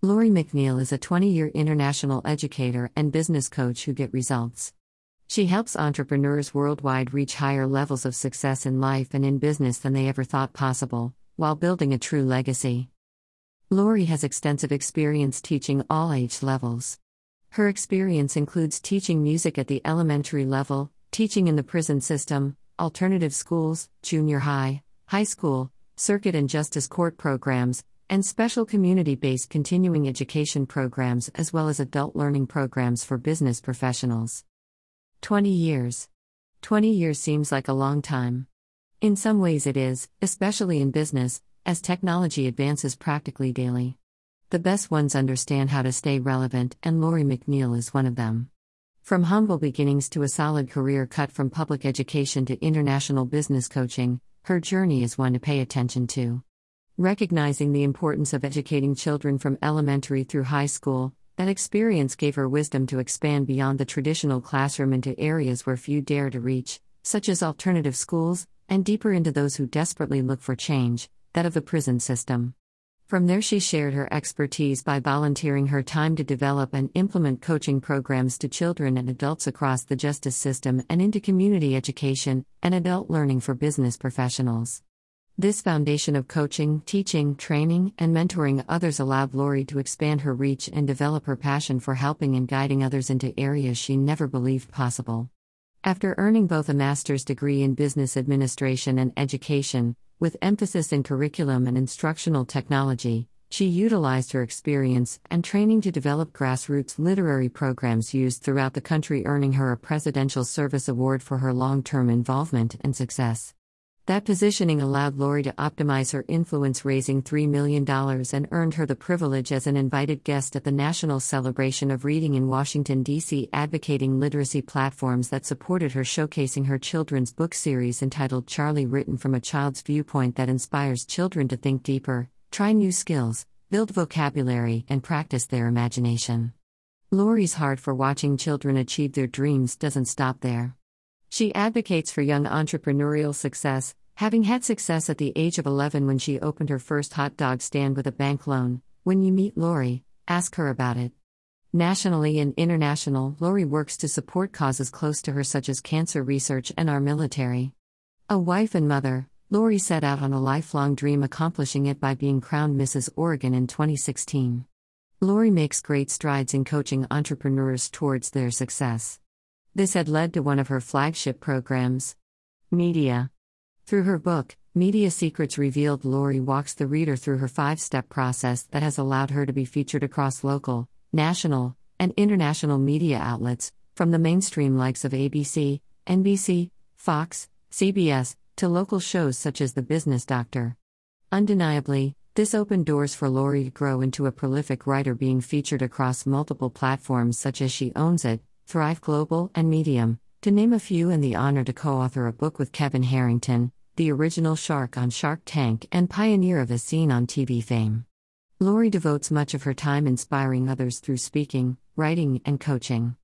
Lori McNeil is a 20 year international educator and business coach who get results. She helps entrepreneurs worldwide reach higher levels of success in life and in business than they ever thought possible, while building a true legacy. Lori has extensive experience teaching all age levels. Her experience includes teaching music at the elementary level, teaching in the prison system, alternative schools, junior high, high school, circuit and justice court programs, and special community based continuing education programs as well as adult learning programs for business professionals. 20 years. 20 years seems like a long time. In some ways, it is, especially in business, as technology advances practically daily. The best ones understand how to stay relevant, and Lori McNeil is one of them. From humble beginnings to a solid career cut from public education to international business coaching, her journey is one to pay attention to. Recognizing the importance of educating children from elementary through high school, that experience gave her wisdom to expand beyond the traditional classroom into areas where few dare to reach, such as alternative schools, and deeper into those who desperately look for change, that of the prison system. From there, she shared her expertise by volunteering her time to develop and implement coaching programs to children and adults across the justice system and into community education and adult learning for business professionals. This foundation of coaching, teaching, training, and mentoring others allowed Lori to expand her reach and develop her passion for helping and guiding others into areas she never believed possible. After earning both a master's degree in business administration and education, with emphasis in curriculum and instructional technology, she utilized her experience and training to develop grassroots literary programs used throughout the country, earning her a Presidential Service Award for her long term involvement and success. That positioning allowed Lori to optimize her influence, raising $3 million, and earned her the privilege as an invited guest at the National Celebration of Reading in Washington, D.C., advocating literacy platforms that supported her, showcasing her children's book series entitled Charlie, written from a child's viewpoint that inspires children to think deeper, try new skills, build vocabulary, and practice their imagination. Lori's heart for watching children achieve their dreams doesn't stop there. She advocates for young entrepreneurial success, having had success at the age of 11 when she opened her first hot dog stand with a bank loan. When you meet Lori, ask her about it. Nationally and international, Lori works to support causes close to her such as cancer research and our military. A wife and mother, Lori set out on a lifelong dream accomplishing it by being crowned Mrs. Oregon in 2016. Lori makes great strides in coaching entrepreneurs towards their success. This had led to one of her flagship programs. Media. Through her book, Media Secrets Revealed, Lori walks the reader through her five step process that has allowed her to be featured across local, national, and international media outlets, from the mainstream likes of ABC, NBC, Fox, CBS, to local shows such as The Business Doctor. Undeniably, this opened doors for Lori to grow into a prolific writer being featured across multiple platforms such as She Owns It, Thrive Global, and Medium, to name a few, and the honor to co author a book with Kevin Harrington, the original shark on Shark Tank and pioneer of As Seen On TV fame. Lori devotes much of her time inspiring others through speaking, writing, and coaching.